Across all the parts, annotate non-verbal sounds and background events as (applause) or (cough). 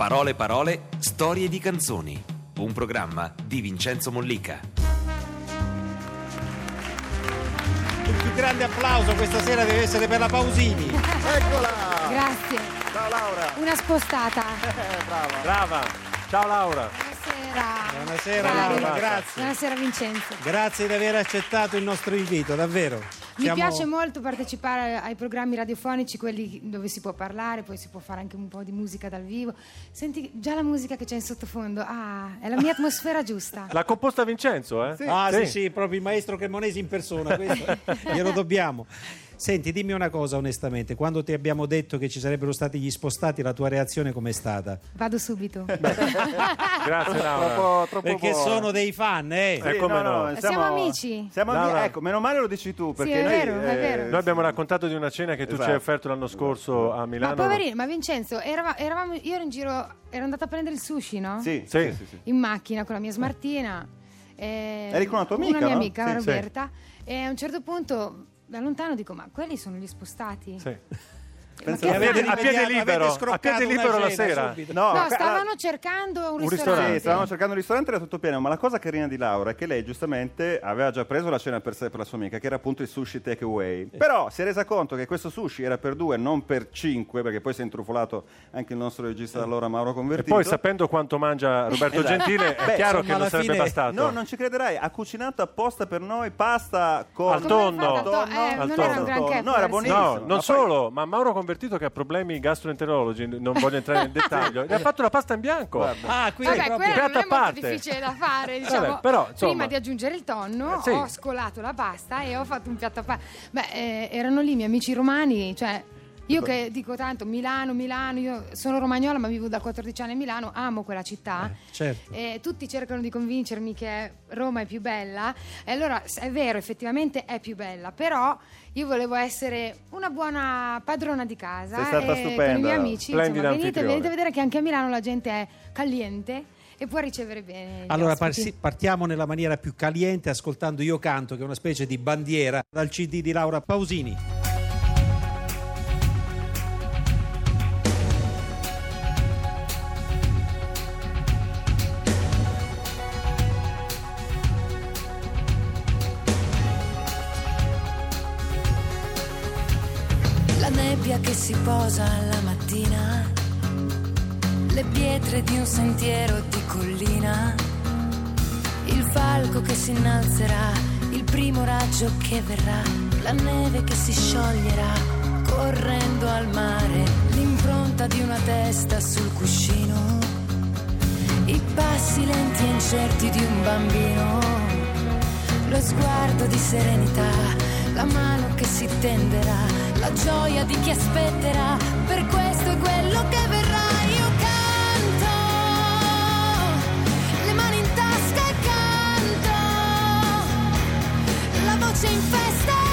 Parole parole, storie di canzoni. Un programma di Vincenzo Mollica. Il più grande applauso questa sera deve essere per la Pausini. Eccola! Grazie. Ciao Laura! Una spostata. (laughs) Eh, brava! Brava! Ciao Laura! Buonasera. Buonasera. Laura, grazie. Buonasera Vincenzo. Grazie di aver accettato il nostro invito, davvero. Mi Siamo- piace molto partecipare ai programmi radiofonici, quelli dove si può parlare, poi si può fare anche un po' di musica dal vivo. Senti già la musica che c'è in sottofondo. Ah, è la mia atmosfera giusta. (laughs) L'ha composta Vincenzo, eh? Ah sì. sì, proprio il maestro Cremonesi in persona, questo (laughs) glielo dobbiamo. Senti, dimmi una cosa onestamente, quando ti abbiamo detto che ci sarebbero stati gli spostati, la tua reazione com'è stata? Vado subito. (laughs) Grazie Laura. Troppo, troppo Perché buono. sono dei fan, eh? Eh, come no. Siamo amici. Siamo ami- Laura. ecco, meno male lo dici tu, perché è noi... vero, è vero. Noi abbiamo raccontato di una cena che tu ci hai Esatto. offerto l'anno scorso a Ma Milano. poverino, ma Vincenzo, erava- eravamo, io ero in giro, ero andata a prendere il sushi, no? Sì, Sì. sì, sì, sì. in macchina con la mia smartina. eh, Eri con una tua amica, Una mia no? amica, Sì, Roberta. E a un certo punto, da lontano, dico: Ma quelli sono gli spostati? Sì. Che A piede, a piede libero, a piede libero la sera. No, No, stavano cercando un, Un ristorante. ristorante. Sì, stavamo cercando un ristorante, era tutto pieno, ma la cosa carina di Laura è che lei giustamente aveva già preso la cena per sé e per la sua amica, che era appunto il sushi takeaway. Però si è resa conto che questo sushi era per due, non per cinque, perché poi si è intrufolato anche il nostro regista allora Mauro E Convertito. poi sapendo quanto mangia Roberto Esatto. Gentile, è Beh, chiaro insomma, che non sarebbe fine- bastato. No, non ci crederai, ha cucinato apposta per noi pasta con... Al tonno. L'hai fatta? Tonno? Eh, Al non tonno. era un granché. No, era buonissimo. No, Ma non poi- solo, ma Mauro Convertito che ha problemi gastroenterologi, non voglio entrare nel (laughs) dettaglio, gli ha fatto la pasta in bianco. Guarda. Ah, quindi Vabbè, proprio... quello non piatto è parte. difficile da fare, diciamo. Vabbè, però, insomma. Prima di aggiungere il tonno, Eh, sì. ho scolato la pasta e ho fatto un piatto a parte. Beh, eh, erano lì i miei amici romani, cioè io che dico tanto Milano, Milano, io sono romagnola ma vivo da 14 anni a Milano, amo quella città. certo. E tutti cercano di convincermi che Roma è più bella e allora è vero, effettivamente è più bella, però io volevo essere una buona padrona di casa Sei stata e con i stupenda. miei amici, insomma, venite, venite a vedere che anche a Milano la gente è caliente e può ricevere bene. Allora par- ospiti. partiamo nella maniera più caliente ascoltando Io canto, che è una specie di bandiera dal CD di Laura Pausini. Si posa alla mattina, le pietre di un sentiero di collina, il falco che si innalzerà, il primo raggio che verrà, la neve che si scioglierà, correndo al mare, l'impronta di una testa sul cuscino, i passi lenti e incerti di un bambino lo sguardo di serenità, la mano che si tenderà, la gioia di chi aspetterà, per questo è quello che verrà. Io canto, le mani in tasca e canto, la voce in festa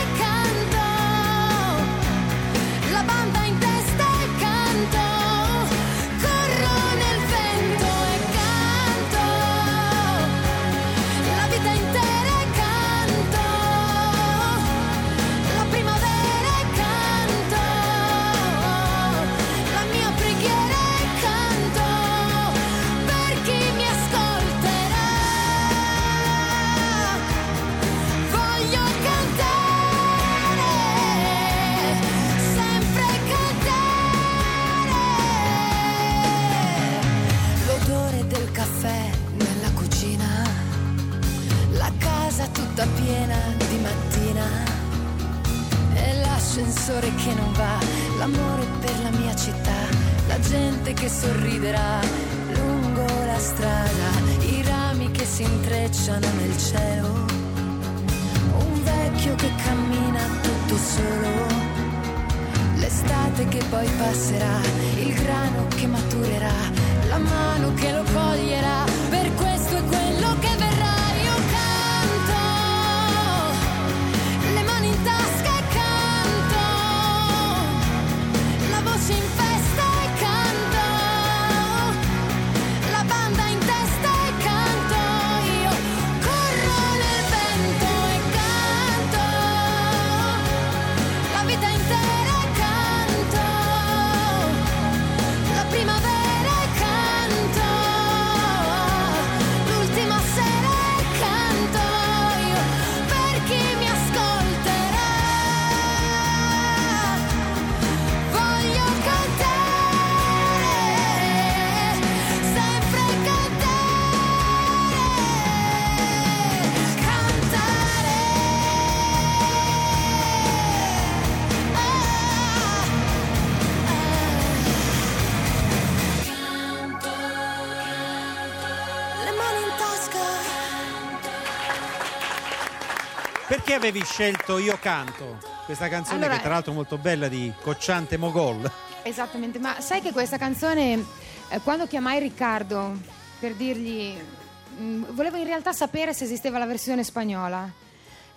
Perché avevi scelto Io canto? Questa canzone Allora- che tra l'altro è molto bella di Cocciante Mogol. Esattamente, ma sai che questa canzone, eh, quando chiamai Riccardo per dirgli, mh, volevo in realtà sapere se esisteva la versione spagnola.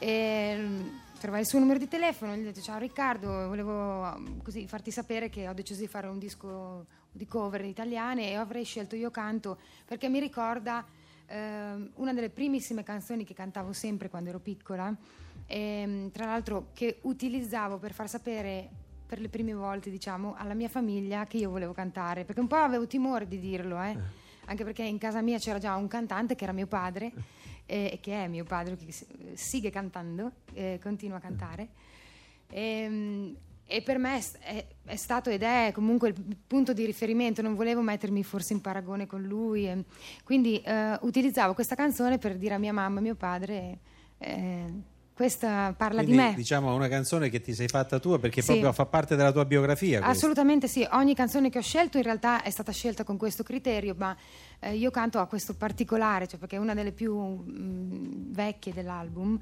E, mh, trovai il suo numero di telefono, gli ho detto ciao Riccardo, volevo mh, così farti sapere che ho deciso di fare un disco di cover italiane e avrei scelto Io canto perché mi ricorda ehm, una delle primissime canzoni che cantavo sempre quando ero piccola, ehm, tra l'altro che utilizzavo per far sapere per le prime volte, diciamo, alla mia famiglia che io volevo cantare, perché un po' avevo timore di dirlo, eh. anche perché in casa mia c'era già un cantante che era mio padre, eh, e che è mio padre, che si- sigue cantando, eh, continua a cantare. Ehm, E, per me è, è- stato ed è comunque il punto di riferimento, non volevo mettermi forse in paragone con lui. e quindi eh, utilizzavo questa canzone per dire a mia mamma e mio padre, eh, questa parla Quindi, di me. diciamo una canzone che ti sei fatta tua perché Sì. proprio fa parte della tua biografia. questa. Assolutamente sì, ogni canzone che ho scelto in realtà è stata scelta con questo criterio, ma eh, io canto a questo particolare, cioè perché è una delle più mh, vecchie dell'album.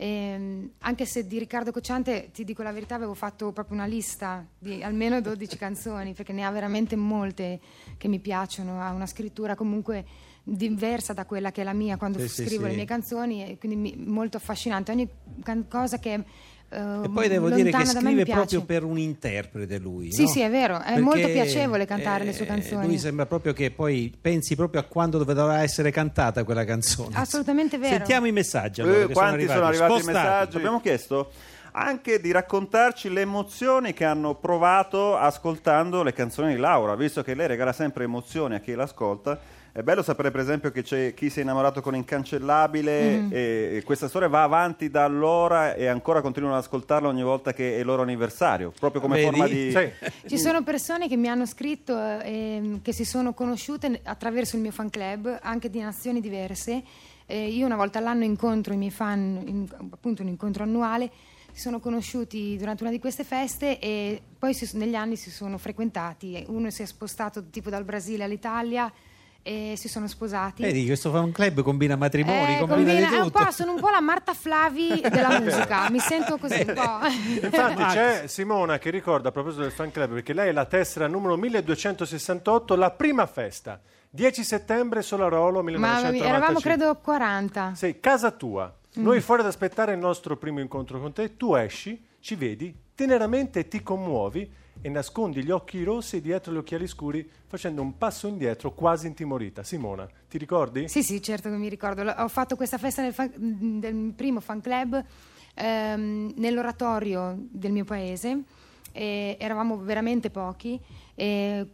Ehm, anche se di Riccardo Cocciante, ti dico la verità, avevo fatto proprio una lista di almeno 12 (laughs) canzoni, perché ne ha veramente molte che mi piacciono, ha una scrittura comunque diversa da quella che è la mia quando Sì, sì, scrivo sì. le mie canzoni, e quindi mi- molto affascinante. Ogni can- cosa che eh, E poi devo dire che scrive proprio per un interprete lui. Sì, no? sì, è vero, è Perché, molto piacevole cantare le sue eh, canzoni. Lui sembra proprio che poi pensi proprio a quando dovrà essere cantata quella canzone. Assolutamente vero. Sentiamo i messaggi. Allora, Eh, che quanti sono arrivati, i Spostati. messaggi? Abbiamo chiesto anche di raccontarci le emozioni che hanno provato ascoltando le canzoni di Laura, visto che lei regala sempre emozioni a chi l'ascolta. È bello sapere, per esempio, che c'è chi si è innamorato con Incancellabile Mm. e, questa storia va avanti da allora e ancora continuano ad ascoltarla ogni volta che è il loro anniversario, proprio come Vedi? forma di... Sì. Ci sono persone che mi hanno scritto eh, ehm, che si sono conosciute attraverso il mio fan club, anche di nazioni diverse. Eh, io una volta all'anno incontro i miei fan, in- appunto un incontro annuale, si sono conosciuti durante una di queste feste e poi si- negli anni si sono frequentati. Uno si è spostato tipo dal Brasile all'Italia e si sono sposati. Vedi, questo fan club combina matrimoni, Eh, combina, combina- un po', sono un po' la Marta Flavi della (laughs) musica, mi sento così un po'. (laughs) Infatti c'è Simona che ricorda a proposito del fan club perché lei è la tessera numero 1268, la prima festa, 10 settembre Solarolo Mamma 1995. mia, eravamo credo 40. Sei casa tua. Mm. Noi fuori ad aspettare il nostro primo incontro con te, tu esci, ci vedi, teneramente ti commuovi e nascondi gli occhi rossi dietro gli occhiali scuri facendo un passo indietro quasi intimorita. Simona, ti ricordi? Sì, sì, certo che mi ricordo. Ho fatto questa festa nel, fan- del primo fan club ehm, nell'oratorio del mio paese. Eravamo veramente pochi. È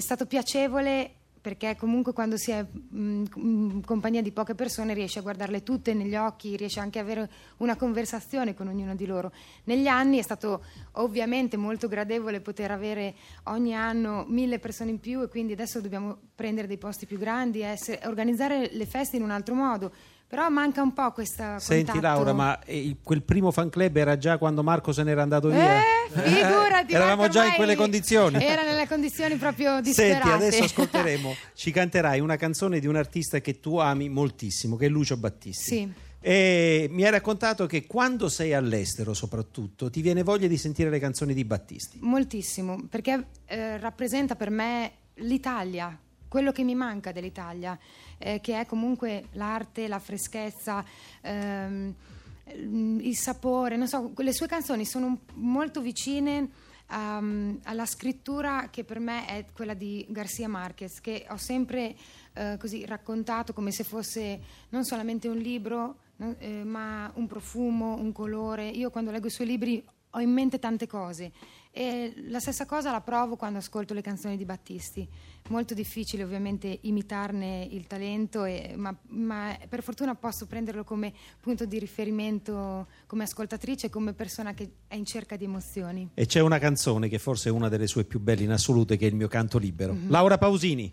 stato piacevole perché comunque quando si è in compagnia di poche persone riesci a guardarle tutte negli occhi, riesci anche a avere una conversazione con ognuno di loro. Negli anni è stato ovviamente molto gradevole poter avere ogni anno mille persone in più e quindi adesso dobbiamo prendere dei posti più grandi, essere- organizzare le feste in un altro modo. Però manca un po' questa Senti contatto. Laura, ma eh, quel primo fan club era già quando Marco se n'era andato via? Eh, figurati, Eravamo Marco, già in quelle condizioni. Era nelle condizioni proprio disperate. Senti, adesso (laughs) ascolteremo, ci canterai una canzone di un artista che tu ami moltissimo, che è Lucio Battisti. Sì. E mi hai raccontato che quando sei all'estero, soprattutto, ti viene voglia di sentire le canzoni di Battisti. Moltissimo, perché eh, rappresenta per me l'Italia, quello che mi manca dell'Italia, eh, che è comunque l'arte, la freschezza, ehm, il sapore, non so, le sue canzoni sono molto vicine ehm, alla scrittura che per me è quella di Garcia Marquez, che ho sempre eh, così raccontato come se fosse non solamente un libro, no, eh, ma un profumo, un colore. Io quando leggo i suoi libri ho in mente tante cose e la stessa cosa la provo quando ascolto le canzoni di Battisti. Molto difficile ovviamente imitarne il talento, e- ma, ma per fortuna posso prenderlo come punto di riferimento come ascoltatrice, come persona che è in cerca di emozioni. E c'è una canzone che forse è una delle sue più belle in assoluto, che è il mio canto libero. Mhm. Laura Pausini.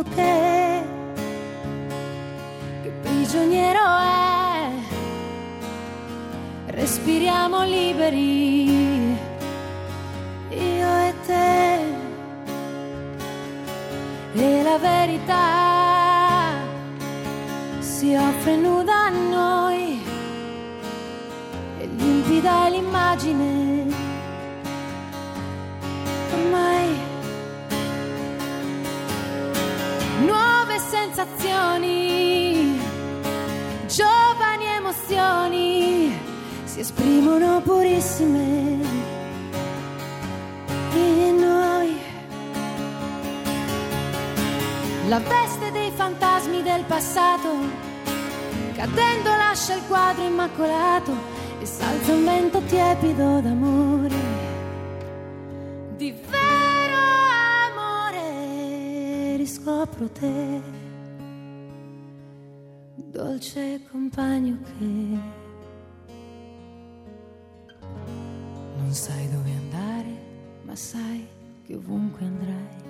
mondo che che prigioniero è? Respiriamo liberi io e te. E la verità si offre nuda a noi e limpida è l'immagine sensazioni giovani emozioni si esprimono purissime in noi la veste dei fantasmi del passato, cadendo lascia il quadro immacolato e salza un vento tiepido d'amore. Di vero amore riscopro te, dolce compagno che non sai dove andare, ma sai che ovunque andrai.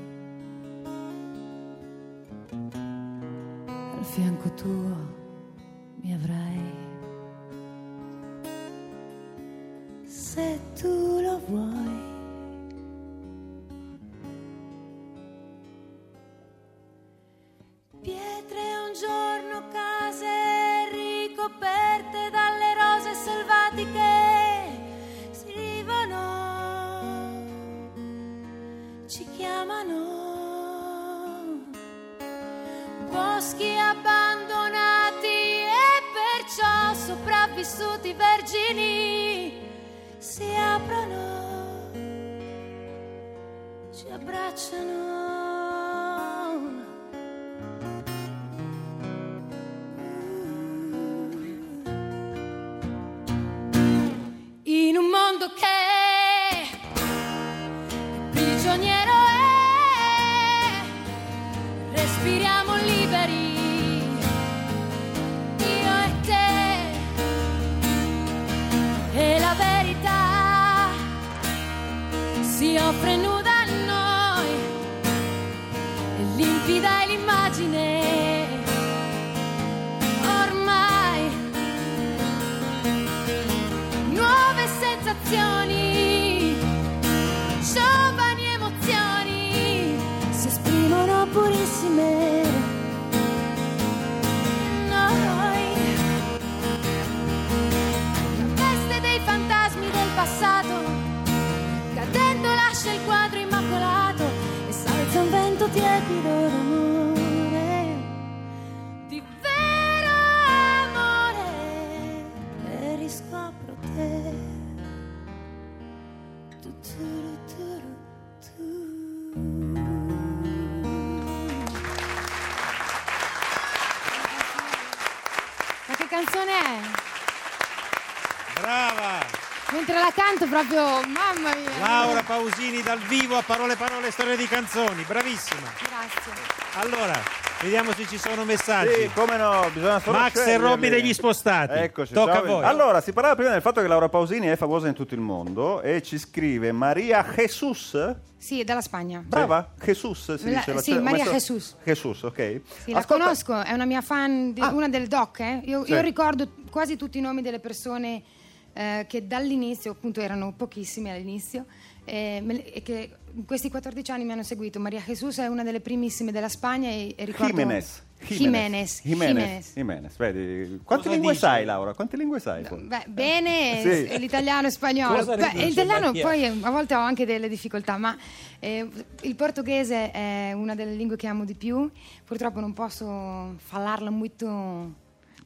La canto proprio, mamma mia. Laura Pausini dal vivo a parole parole storie di canzoni, bravissima. Grazie. Allora, vediamo se ci sono messaggi. Sì, come no, bisogna solo Max e. Robby degli spostati. Eccoci, Tocca ciao. a voi. Allora, si parlava prima del fatto che Laura Pausini è famosa in tutto il mondo e ci scrive Maria Jesus. Sì, dalla Spagna. Brava, Jesus si La- dice. sì, ho Maria messo- Jesus. Jesus, ok. Sì, la Ascolta- conosco, è una mia fan, di- Ah. una del doc. eh. Io, Sì. io ricordo quasi tutti i nomi delle persone eh, che dall'inizio, appunto erano pochissimi all'inizio, eh, me e che in questi 14 anni mi hanno seguito. Maria Jesus è una delle primissime della Spagna e, e ricordo... Jimenez. Jimenez. Jimenez. Jimenez. Vedi, quante Cosa lingue dice? sai, Laura? Quante lingue sai? poi? Beh, bene, (laughs) Sì. e l'italiano e spagnolo. Beh, l'italiano Mattia? poi eh, a volte ho anche delle difficoltà, ma eh, il portoghese è una delle lingue che amo di più. Purtroppo non posso parlarla molto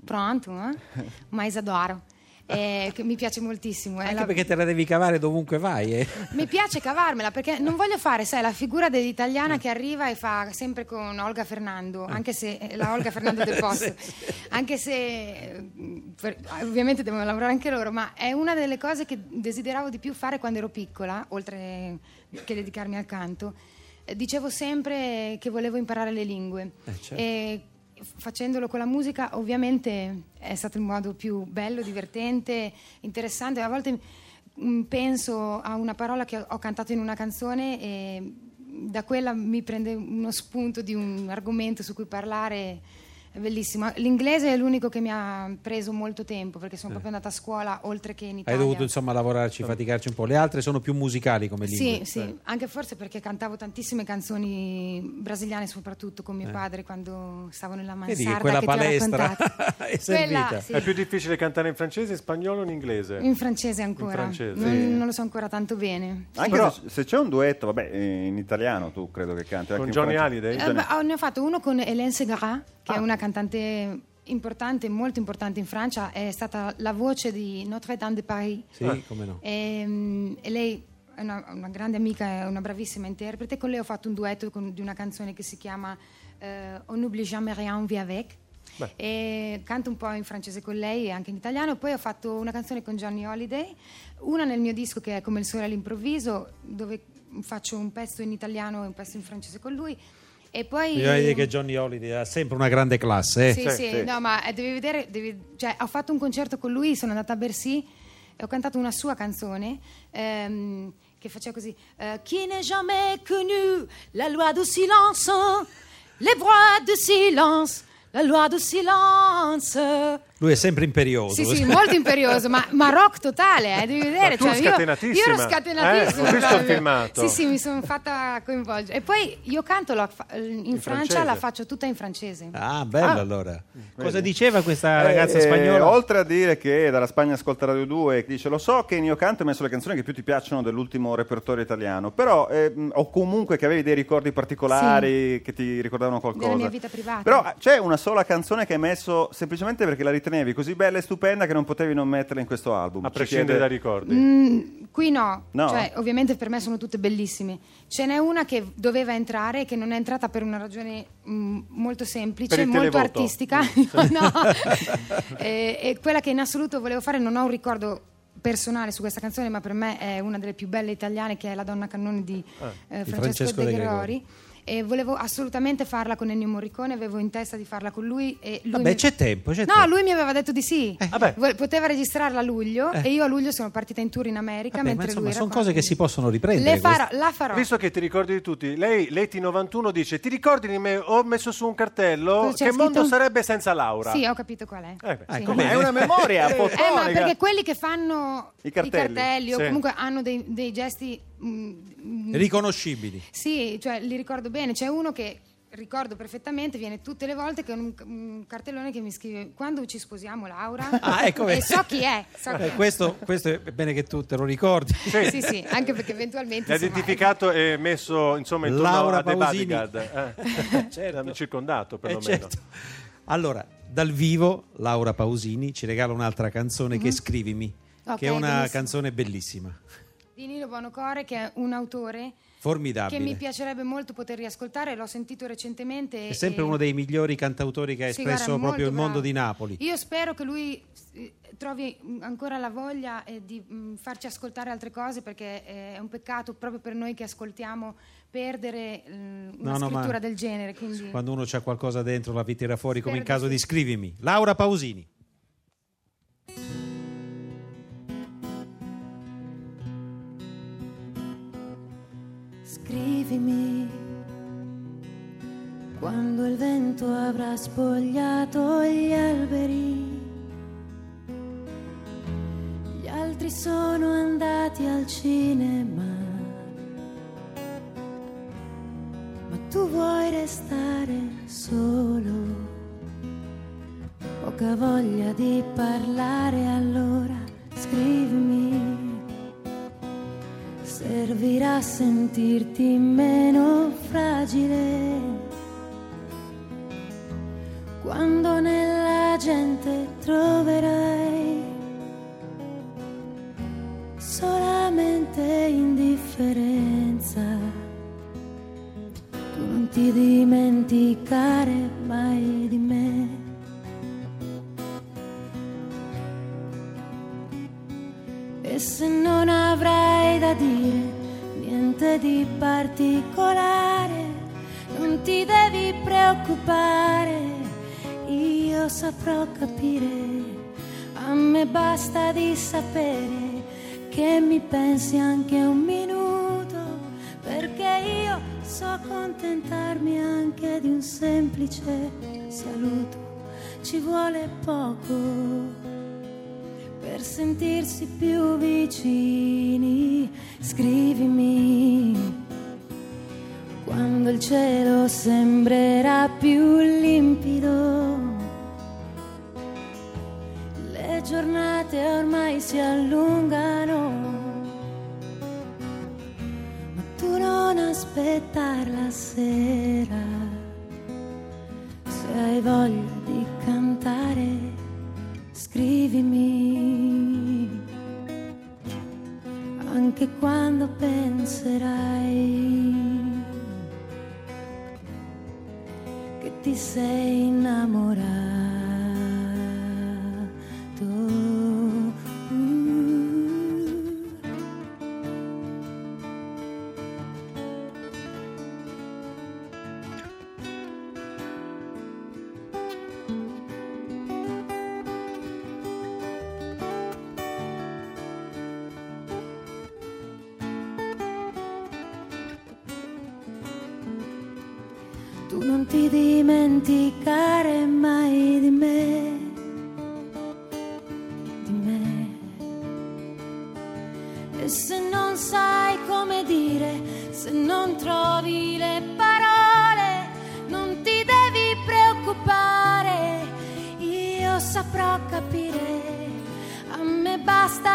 pronto, eh? ma adoro. Eh, che mi piace moltissimo. è Anche la- perché te la devi cavare dovunque vai. eh. mi piace cavarmela perché non voglio fare, sai, la figura dell'italiana che arriva e fa sempre con Olga Fernando, anche se eh, la Olga Fernando del (laughs) posto, anche se eh, per- ovviamente devono lavorare anche loro, ma è una delle cose che desideravo di più fare quando ero piccola, oltre che dedicarmi al canto. Eh, Dicevo sempre che volevo imparare le lingue Eh, certo. Facendolo con la musica ovviamente è stato il modo più bello, divertente, interessante. A volte mm, penso a una parola che ho cantato in una canzone e da quella mi prende uno spunto di un argomento su cui parlare. È bellissimo. L'inglese è l'unico che mi ha preso molto tempo perché sono proprio andata a scuola oltre che in Hai Italia. dovuto insomma lavorarci, faticarci un po'. Le altre sono più musicali come lingue. Sì, sì, anche forse perché cantavo tantissime canzoni brasiliane, soprattutto con mio padre quando stavo nella Eh. Vedi mansarda quella che ti ho palestra (laughs) è servita. Quella, sì. È più difficile cantare in francese, in spagnolo o in inglese? In francese ancora, In francese, non, sì. non lo so ancora tanto bene. Anche Però- se, c'è un duetto, vabbè, eh, in italiano tu credo che canti. anche Con in Johnny. Hallyday? Eh, ho- ne ho fatto uno con Hélène Segara, che Ah. è una cantante importante, molto importante in Francia, è stata la voce di Notre Dame de Paris. Sì, come no. E, mm, e lei è una, una grande amica, è una bravissima interprete. Con lei ho fatto un duetto con- di una canzone che si chiama eh, On n'oublie jamais rien, on vit avec. Beh. E canto un po' in francese con lei e anche in italiano. Poi ho fatto una canzone con Johnny Holiday, una nel mio disco che è Come il sole all'improvviso, dove faccio un pezzo in italiano e un pezzo in francese con lui. E poi Bisogna dire che Johnny Holiday ha sempre una grande classe. eh. sì, Sì, sì, sì. no, ma eh, devi vedere, devi- cioè, ho fatto un concerto con lui, sono andata a Bercy e ho cantato una sua canzone ehm, che faceva così: eh, Qui n'est jamais connu la loi du silence, les voix du silence, la loi du silence. Lui è sempre imperioso. Sì, sì, molto imperioso, ma, ma rock totale, eh, devi vedere. Ma tu cioè, io, scatenatissima. io ero scatenatissima. Eh, ho visto il filmato. Sì, sì, mi sono fatta coinvolgere. E poi io canto la in, In Francia, francese. la faccio tutta in francese. Ah, bello Ah. allora. Cosa Vedi. diceva questa Eh, ragazza eh, spagnola? oltre a dire che dalla Spagna ascolta Radio 2, dice lo so che in Io Canto hai messo le canzoni che più ti piacciono dell'ultimo repertorio italiano, però ehm, o comunque che avevi dei ricordi particolari che ti ricordavano qualcosa. Della mia vita privata. Però ah, c'è una sola canzone che hai messo semplicemente perché la ritenevi così bella e stupenda che non potevi non metterla in questo album. A Ci prescindere chiede- dai ricordi. Mm, qui no, No? Cioè, ovviamente per me sono tutte bellissime. Ce n'è una che doveva entrare e che non è entrata per una ragione mm, molto semplice, Per il molto televoto. artistica. (laughs) no. (laughs) e, e quella che in assoluto volevo fare, non ho un ricordo personale su questa canzone, ma per me è una delle più belle italiane che è La donna cannone di, eh, Di Francesco, Francesco De De Gregori. E volevo assolutamente farla con Ennio Morricone, avevo in testa di farla con lui. E lui Vabbè, mi- c'è tempo, c'è No, tempo. lui mi aveva detto di sì. Vabbè. Vo- Poteva registrarla a luglio Eh. e io a luglio sono partita in tour in America Vabbè, ma mentre insomma, lui era sono cose che si possono riprendere. Le farò, la farò. Visto che ti ricordi di tutti, lei, Leti 91 dice: Ti ricordi di me? Ho messo su un cartello. Che mondo scritto? sarebbe senza Laura? Sì, ho capito qual è. Eh beh. Sì. È una memoria (laughs) Eh, ma fotonica. perché quelli che fanno I cartelli. o Sì. comunque hanno dei, dei gesti Riconoscibili. sì, cioè li ricordo bene. C'è uno che ricordo perfettamente, viene tutte le volte con un, un cartellone che mi scrive quando ci sposiamo Laura (laughs) Ah, ecco, e so chi è. so chi Eh, è. questo, questo è bene che tu te lo ricordi. (laughs) Sì, sì, anche perché eventualmente L'ha insomma, identificato e messo insomma intorno Laura a The Pausini. Bodyguard. Eh. (laughs) Certo. L'hanno circondato Eh, perlomeno. certo. Allora, dal vivo Laura Pausini ci regala un'altra canzone che è Scrivimi, Mhm. Ok, che è una benissimo. canzone bellissima, di Nino Bonocore che è un autore formidabile. che mi piacerebbe molto poter riascoltare, l'ho sentito recentemente. È sempre uno dei migliori cantautori che ha espresso proprio il molto mondo bravo. di Napoli. Io spero che lui eh, trovi ancora la voglia eh, di mm, farci ascoltare altre cose perché eh, è un peccato proprio per noi che ascoltiamo perdere mm, una No, scrittura del genere. Quindi... Quando uno c'ha qualcosa dentro la tira fuori, come in Spero caso di di. Scrivimi. Laura Pausini. Scrivimi quando il vento avrà spogliato gli alberi, gli altri sono andati al cinema. Ma tu vuoi restare solo. Poca voglia di parlare, allora scrivimi. Servirà a sentirti meno fragile quando nella gente troverai solamente indifferenza. Tu non ti dimenticare mai di me. E se non avrai da dire niente di particolare, non ti devi preoccupare, io saprò capire. A me basta di sapere che mi pensi anche un minuto, perché io so accontentarmi anche di un semplice saluto. Ci vuole poco sentirsi più vicini, scrivimi quando il cielo sembrerà più limpido. Le giornate ormai si allungano, ma tu non aspettar la sera. Se hai voglia di cantare, scrivimi anche quando penserai che ti sei innamorato.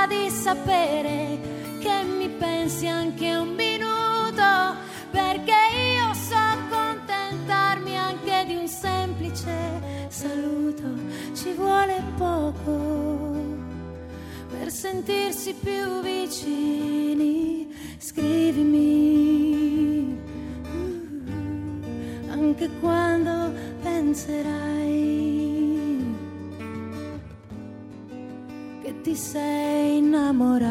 Di sapere che mi pensi anche un minuto, perché io so accontentarmi anche di un semplice saluto. Ci vuole poco per sentirsi più vicini. Scrivimi uh, anche quando penserai ti sei innamorato.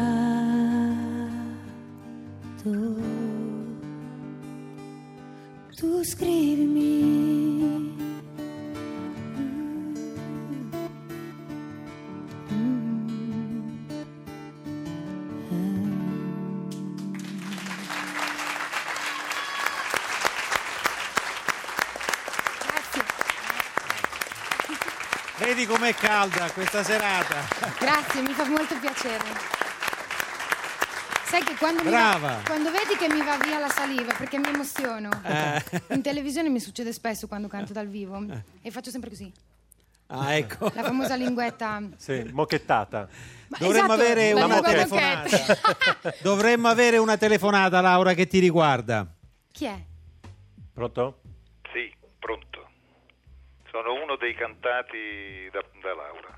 Tu scrivimi. Com'è calda questa serata. Grazie, mi fa molto piacere. Sai che quando, va- quando vedi che mi va via la saliva perché mi emoziono, Eh. in televisione mi succede spesso quando canto dal vivo e faccio sempre così, Ah, ecco. la famosa linguetta. Sì, mochettata. Ma Dovremmo esatto, avere una lingua telefonata. Dovremmo avere una telefonata, Laura, che ti riguarda. Chi è? Pronto? Sono uno dei cantati da, da Laura.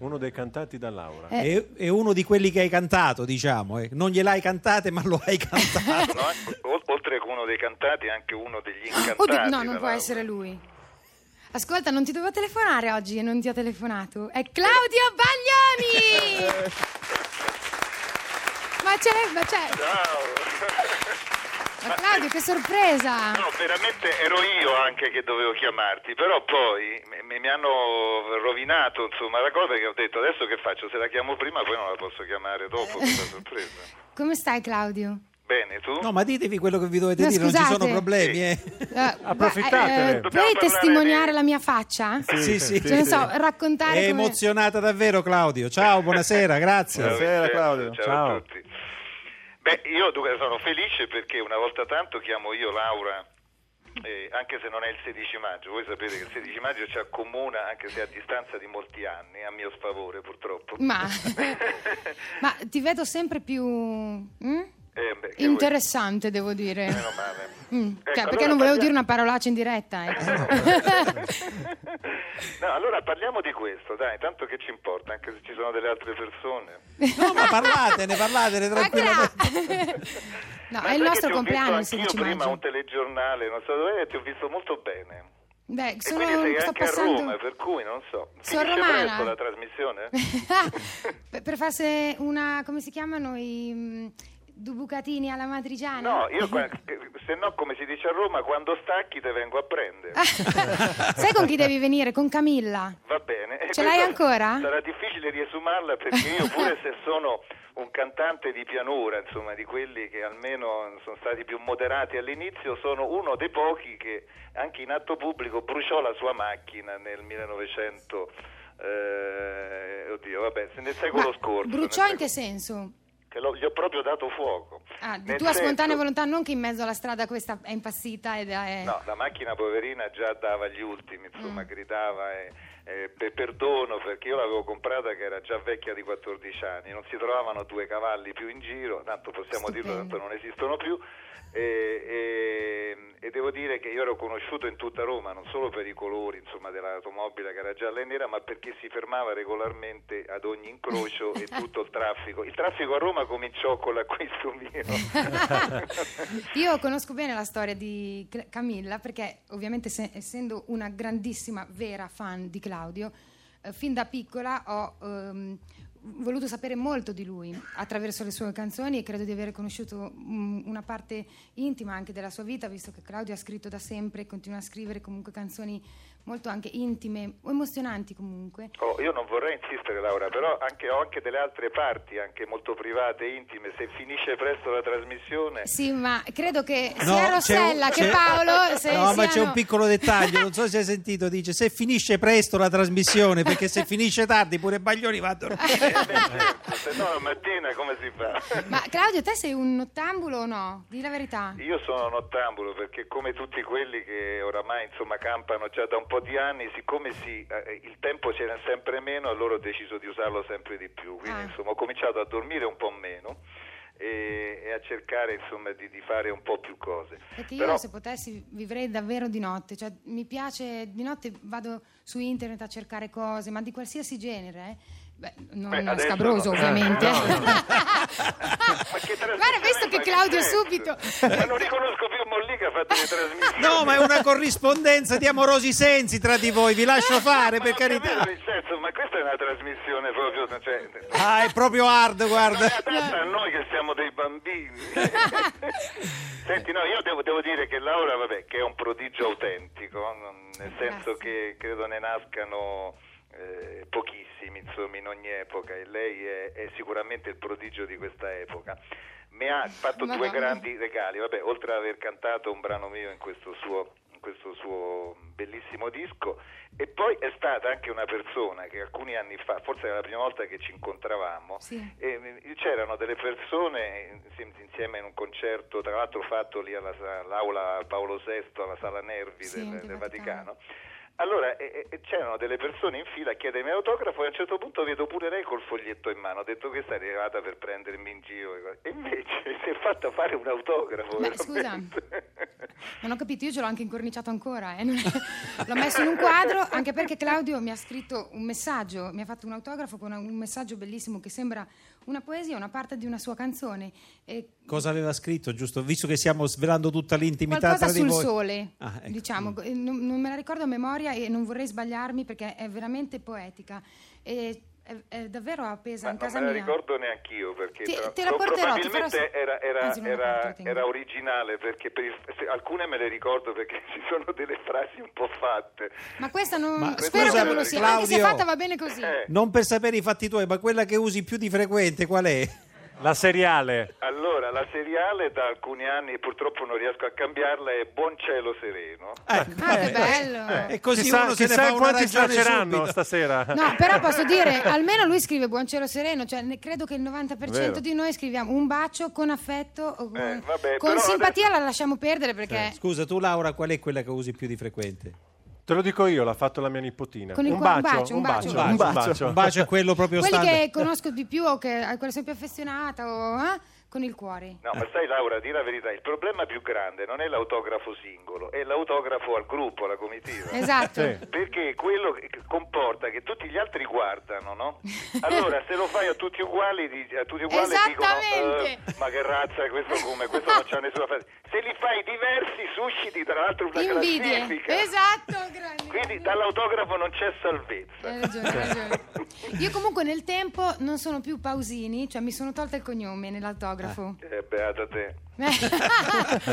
Uno dei cantati da Laura. Eh. È, è uno di quelli che hai cantato, diciamo. eh. Non gliel'hai cantate, ma lo hai (laughs) cantato. Sono anche- ol- oltre che uno dei cantati, anche uno degli incantati. Oddio, no, non può Laura. essere lui. Ascolta, non ti dovevo telefonare oggi e non ti ho telefonato. È Claudio Baglioni! (laughs) ma c'è, ma c'è. Ciao. (laughs) Ma Claudio, che sorpresa! No, veramente ero io anche che dovevo chiamarti, però poi mi, mi hanno rovinato insomma la cosa che ho detto adesso che faccio? Se la chiamo prima poi non la posso chiamare dopo (laughs) questa sorpresa. Come stai, Claudio? Bene, tu? No, ma ditevi quello che vi dovete No, dire, non ci scusate. sono problemi, eh. Eh, (laughs) Approfittatene. eh, Dobbiamo puoi parlare testimoniare di- la mia faccia? Sì, sì. Cioè, non so, raccontare È come... emozionata davvero Claudio. Ciao, buonasera, grazie. Buonasera, Claudio. Ciao, Ciao. a tutti. Beh, io sono felice perché una volta tanto chiamo io Laura, eh, anche se non è il 16 maggio. Voi sapete che il 16 maggio ci accomuna, anche se a distanza di molti anni, a mio sfavore purtroppo. Ma, (laughs) ma ti vedo sempre più mm? Eh, beh, interessante, devo dire. vuoi? Meno male. Mm, Ecco, cioè, perché allora non volevo parliamo- dire una parolaccia in diretta. ecco. (laughs) No, allora parliamo di questo, dai, tanto che ci importa, anche se ci sono delle altre persone. No, ma parlatene, parlatene tranquillamente. (laughs) no, Ma è il nostro compleanno il visto 16 anch'io prima maggio. un telegiornale, non so dove, ti ho visto molto bene. Beh, sono, sto anche a passando... Roma, per cui non so. Sono romana. la trasmissione? per, (laughs) per farsi una, come si chiamano i due bucatini alla matriciana? No, io (laughs) se no come si dice a Roma, quando stacchi te vengo a prendere. Sai con chi devi venire? Con Camilla. Va bene. Ce l'hai ancora? Sarà difficile riesumarla perché io pure se sono un cantante di pianura, insomma, di quelli che almeno sono stati più moderati all'inizio, sono uno dei pochi che anche in atto pubblico bruciò la sua macchina nel 1900 eh, oddio, vabbè, nel secolo Ma scorso. bruciò in che senso? Che lo- gli ho proprio dato fuoco. Ah, di tua spontanea senso- volontà, non che in mezzo alla strada questa è impazzita ed è... No, la macchina poverina già dava gli ultimi, insomma, Mm. gridava e, e per perdono perché io l'avevo comprata che era già vecchia di 14 anni, non si trovavano due cavalli più in giro, tanto possiamo dirlo, Stupendo. tanto non esistono più. E, e- e devo dire che io ero conosciuto in tutta Roma non solo per i colori insomma, dell'automobile che era gialla e nera ma perché si fermava regolarmente ad ogni incrocio e (laughs) tutto il traffico il traffico a Roma cominciò con l'acquisto mio (laughs) Io conosco bene la storia di Camilla perché ovviamente se- essendo una grandissima vera fan di Claudio, eh, fin da piccola ho ehm, voluto sapere molto di lui attraverso le sue canzoni e credo di aver conosciuto mm, una parte intima anche della sua vita, visto che Claudio ha scritto da sempre e continua a scrivere comunque canzoni molto anche intime o emozionanti comunque. Oh, io non vorrei insistere Laura, però anche, ho anche delle altre parti, anche molto private intime, se finisce presto la trasmissione... Sì, ma credo che No, sia Rossella un- che c'è- Paolo se No, ma c'è siano- un piccolo dettaglio, non so se hai sentito, dice se finisce presto la trasmissione, perché se finisce tardi pure Baglioni va a dormire. (laughs) Eh, certo, se no la mattina come si fa? Ma Claudio, te sei un nottambulo o no? Di la verità. Io sono nottambulo perché come tutti quelli che oramai insomma campano già da un po' di anni, siccome sì, eh, il tempo c'era sempre meno, allora ho deciso di usarlo sempre di più. Quindi Ah. insomma ho cominciato a dormire un po' meno e, a cercare insomma di, di fare un po' più cose. Perché io Però- se potessi vivrei davvero di notte, cioè mi piace di notte vado su internet a cercare cose, ma di qualsiasi genere. eh. Beh, non Beh, scabroso no. ovviamente. No, no, (laughs) Ma che Guarda, visto che Claudio senso? subito. Ma non riconosco più Molli che ha fatto le trasmissioni. No, ma è una corrispondenza di amorosi sensi tra di voi, vi lascio fare, Ma per carità. Vincenzo, ma questa è una trasmissione proprio... Cioè, Ah, è proprio hard, non guarda. è adatta a noi che siamo dei bambini. (laughs) Senti, no, io devo, devo dire che Laura, vabbè, che è un prodigio autentico, non- nel senso Grazie. che credo ne nascano eh, pochissimi, insomma, in ogni epoca, e lei è, è sicuramente il prodigio di questa epoca. Mi ha fatto due Madonna. grandi regali, vabbè, oltre ad aver cantato un brano mio in questo suo questo suo bellissimo disco e poi è stata anche una persona che alcuni anni fa, forse era la prima volta che ci incontravamo, Sì. c'erano delle persone insieme- in un concerto, tra l'altro fatto lì all'aula Paolo VI, alla Sala Nervi Sì, del, del del Vaticano. Vaticano. Allora eh, eh, c'erano delle persone in fila a chiedermi autografo e a un certo punto vedo pure lei col foglietto in mano. Ho detto questa è arrivata per prendermi in giro. E invece (laughs) si è fatta fare un autografo. Beh, scusa. (laughs) Non ho capito, io ce l'ho anche incorniciato ancora. eh, (laughs) L'ho messo in un quadro, anche perché Claudio mi ha scritto un messaggio, mi ha fatto un autografo con un messaggio bellissimo che sembra una poesia, una parte di una sua canzone. E Cosa aveva scritto, giusto? Visto che stiamo svelando tutta l'intimità qualcosa tra di sul voi. sole, Ah, ecco. diciamo, non, non me la ricordo a memoria e non vorrei sbagliarmi perché è veramente poetica e è, è davvero appesa Ma in non casa me la mia. ricordo neanche io perché Ti- tra- te la porterò, probabilmente sa- era, era- Anzi, non era- era originale perché per il- se- alcune me le ricordo perché (laughs) ci sono delle frasi un po' fatte. Ma questa non Ma spero scusa, che non lo sia, anche se Claudio. fatta va bene così. Eh. Non per sapere i fatti tuoi, ma quella che usi più di frequente qual è? La seriale. Allora, la seriale da alcuni anni purtroppo non riesco a cambiarla, è Buon cielo sereno. Ecco, Ah, che eh, bello! E così chissà uno se ne fa quanti subito. stasera. No, però posso (laughs) dire, almeno lui scrive buon cielo sereno, cioè ne- credo che il 90% Vero. di noi scriviamo un bacio con affetto o con, Eh, vabbè, con simpatia la lasciamo perdere perché Scusa, tu Laura, qual è quella che usi più di frequente? Te lo dico io, l'ha fatto la mia nipotina. Con il un, bacio, bacio, un un bacio. bacio, Un bacio. Un bacio è quello proprio quelli standard. che conosco di più o che, a sono più affezionata o eh, con il cuore. No, ma sai Laura, di la verità, il problema più grande non è l'autografo singolo, è l'autografo al gruppo, alla comitiva. Esatto. Sì. Perché quello che- comporta che tutti gli altri guardano, no? (laughs) Allora, se lo fai a tutti uguali, a tutti uguali dicono Esattamente. "Eh, ma che razza è questo come? Questo non c'ha nessuna fase. Se li fai diversi, susciti tra l'altro una Invidie. classifica. Esatto, (laughs) grande. Quindi dall'autografo non c'è salvezza. Hai ragione, hai ragione. (laughs) Io comunque nel tempo non sono più Pausini, cioè mi sono tolta il cognome nell'autografo. Eh, beata te. (laughs)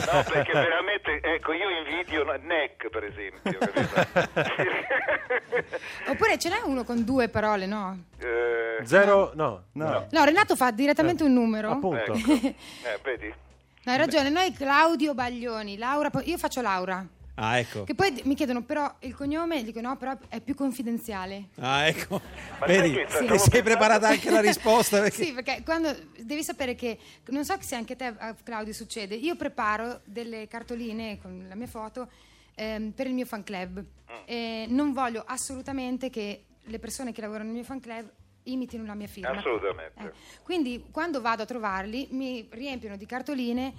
No, perché (laughs) veramente, ecco, io invidio Neck, per esempio. (laughs) Oppure ce n'è uno con due parole, no? Eh, Zero, no. No. No, Renato fa direttamente un numero. Appunto. ecco. Eh, vedi? No, hai ragione, noi Claudio Baglioni, Laura, io faccio Laura. Ah, ecco. Che poi mi chiedono però il cognome, dico no, però è più confidenziale. Ah, ecco. Ma (laughs) Vedi, stavo sei pensando- preparata anche la (laughs) risposta. Perché... Sì, perché quando devi sapere che non so se anche a te a Claudio succede, io preparo delle cartoline con la mia foto ehm, per il mio fan club e non voglio assolutamente che le persone che lavorano nel mio fan club imitino la mia firma. Assolutamente. Eh, Quindi quando vado a trovarli mi riempiono di cartoline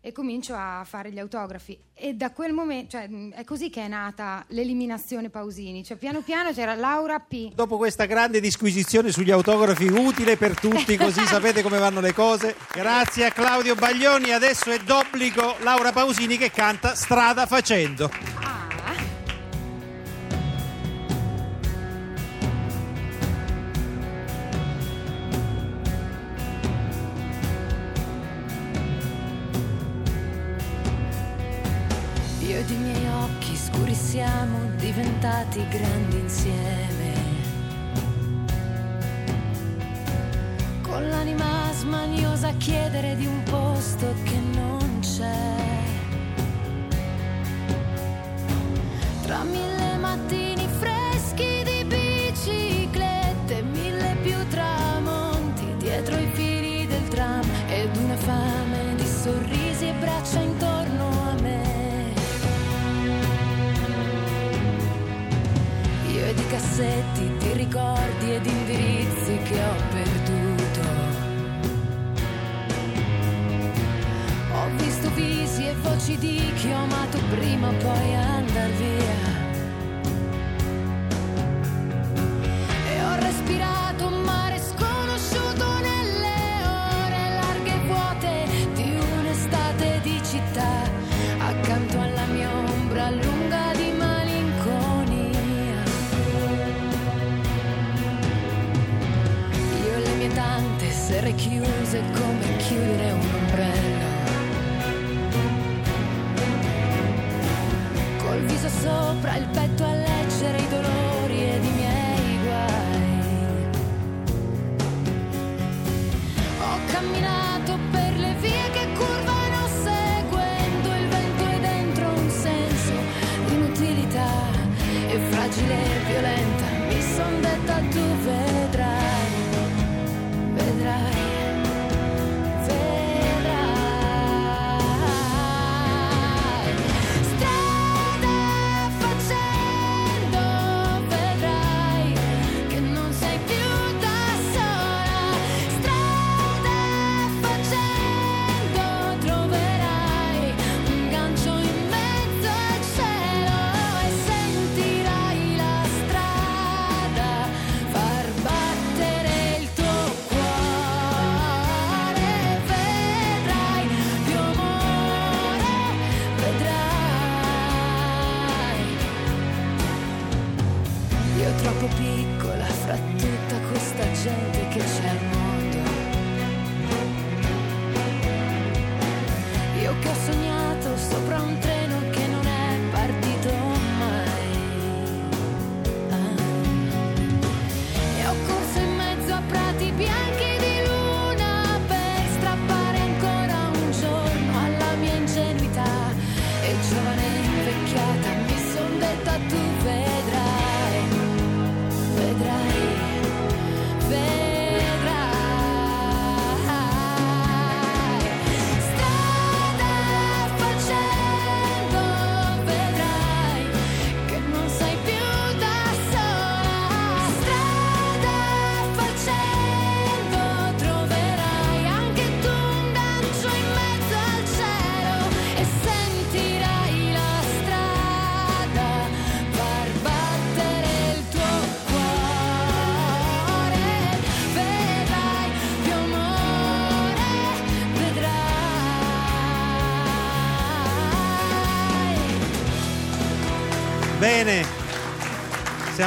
e comincio a fare gli autografi e da quel momento, cioè è così che è nata l'eliminazione Pausini, cioè piano piano c'era Laura P. Dopo questa grande disquisizione sugli autografi, utile per tutti, così (laughs) sapete come vanno le cose. Grazie a Claudio Baglioni. Adesso è d'obbligo Laura Pausini che canta Strada facendo.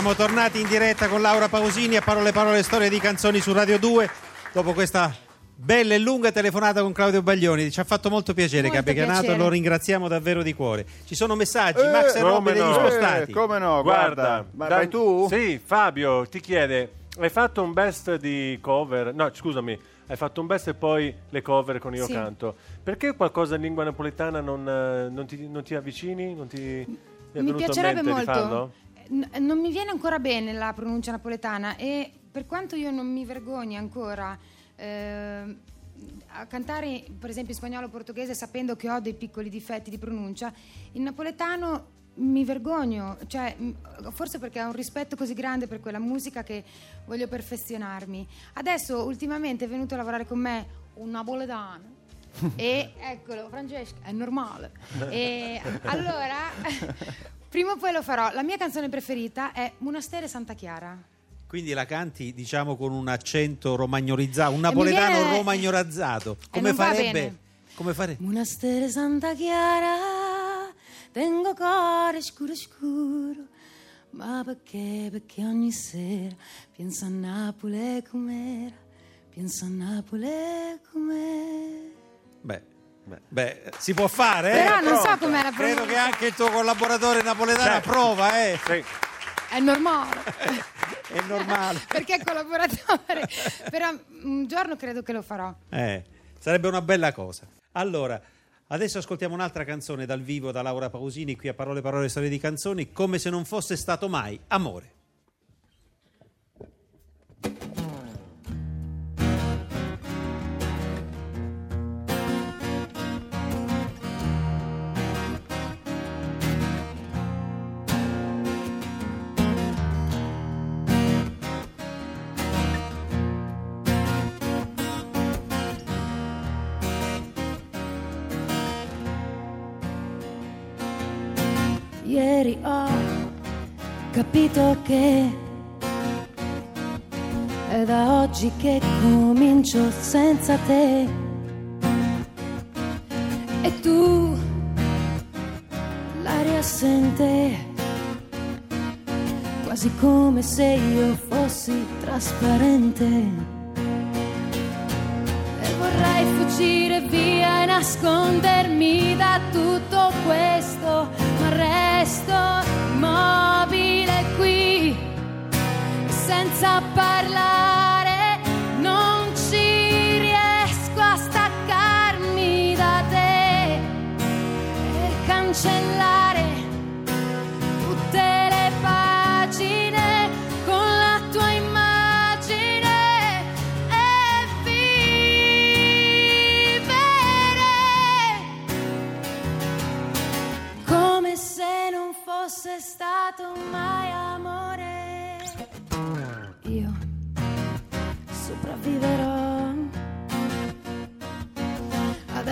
Siamo tornati in diretta con Laura Pausini a Parole Parole Storie di Canzoni su Radio 2 dopo questa bella e lunga telefonata con Claudio Baglioni. Ci ha fatto molto piacere Molto che abbia chiamato, lo ringraziamo davvero di cuore. Ci sono messaggi, Eh, Max e degli no? spostati. Eh, come no, guarda. Ma Dan- vai tu? Sì, Fabio ti chiede, hai fatto un best di cover? No, scusami, hai fatto un best e poi le cover con Io Sì. Canto. Perché qualcosa in lingua napoletana non, eh, non ti, non ti avvicini? Non ti, mi venuto in piacerebbe mente di farlo? molto. Non mi viene ancora bene la pronuncia napoletana e per quanto io non mi vergogni ancora eh, a cantare per esempio in spagnolo o portoghese sapendo che ho dei piccoli difetti di pronuncia, in napoletano mi vergogno, cioè, forse perché ho un rispetto così grande per quella musica che voglio perfezionarmi. Adesso ultimamente è venuto a lavorare con me un napoletano (laughs) e eccolo, Francesca, è normale. E allora, (laughs) prima o poi lo farò. La mia canzone preferita è Monastere Santa Chiara. Quindi la canti, diciamo, con un accento romagnorizzato, un napoletano viene- romagnorazzato. Come non va farebbe? Come fare? Monastere Santa Chiara, tengo cuore scuro scuro, ma perché, perché ogni sera penso a Napoli com'era, penso a Napoli com'era. Beh, beh, beh, si può fare, eh? Però non so com'è la Credo che anche il tuo collaboratore napoletano Certo. approva, eh? Sì. È normale. (laughs) È normale. (laughs) perché è collaboratore. Però un giorno credo che lo farò. Eh, sarebbe una bella cosa. Allora, adesso ascoltiamo un'altra canzone dal vivo da Laura Pausini qui a Parole Parole Storie di Canzoni, come se non fosse stato mai amore. Ieri ho capito che è da oggi che comincio senza te. E tu, l'aria assente, quasi come se io fossi trasparente. Vorrei fuggire via e nascondermi da tutto questo, ma resto immobile qui, senza parlare, non ci riesco a staccarmi da te e cancellare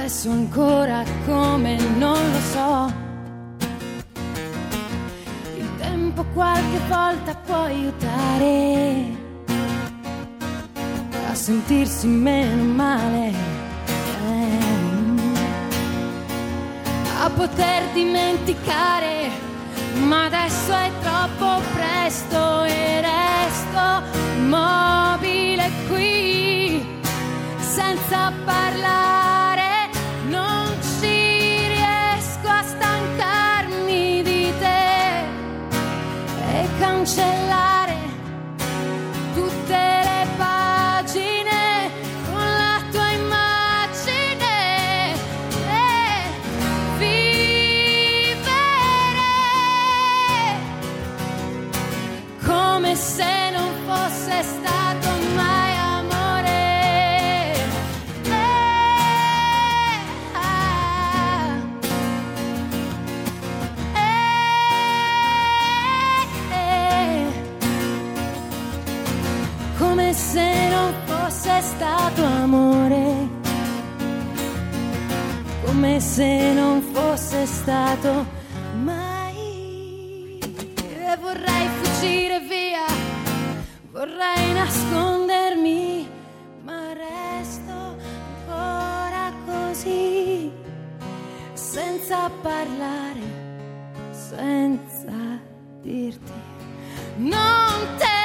Adesso ancora come non lo so. Il tempo qualche volta può aiutare a sentirsi meno male. Eh, A poter dimenticare, ma adesso è troppo presto e resto immobile qui senza parlare, Se non fosse stato mai. E vorrei fuggire via, vorrei nascondermi, ma resto ancora così, senza parlare, senza dirti non te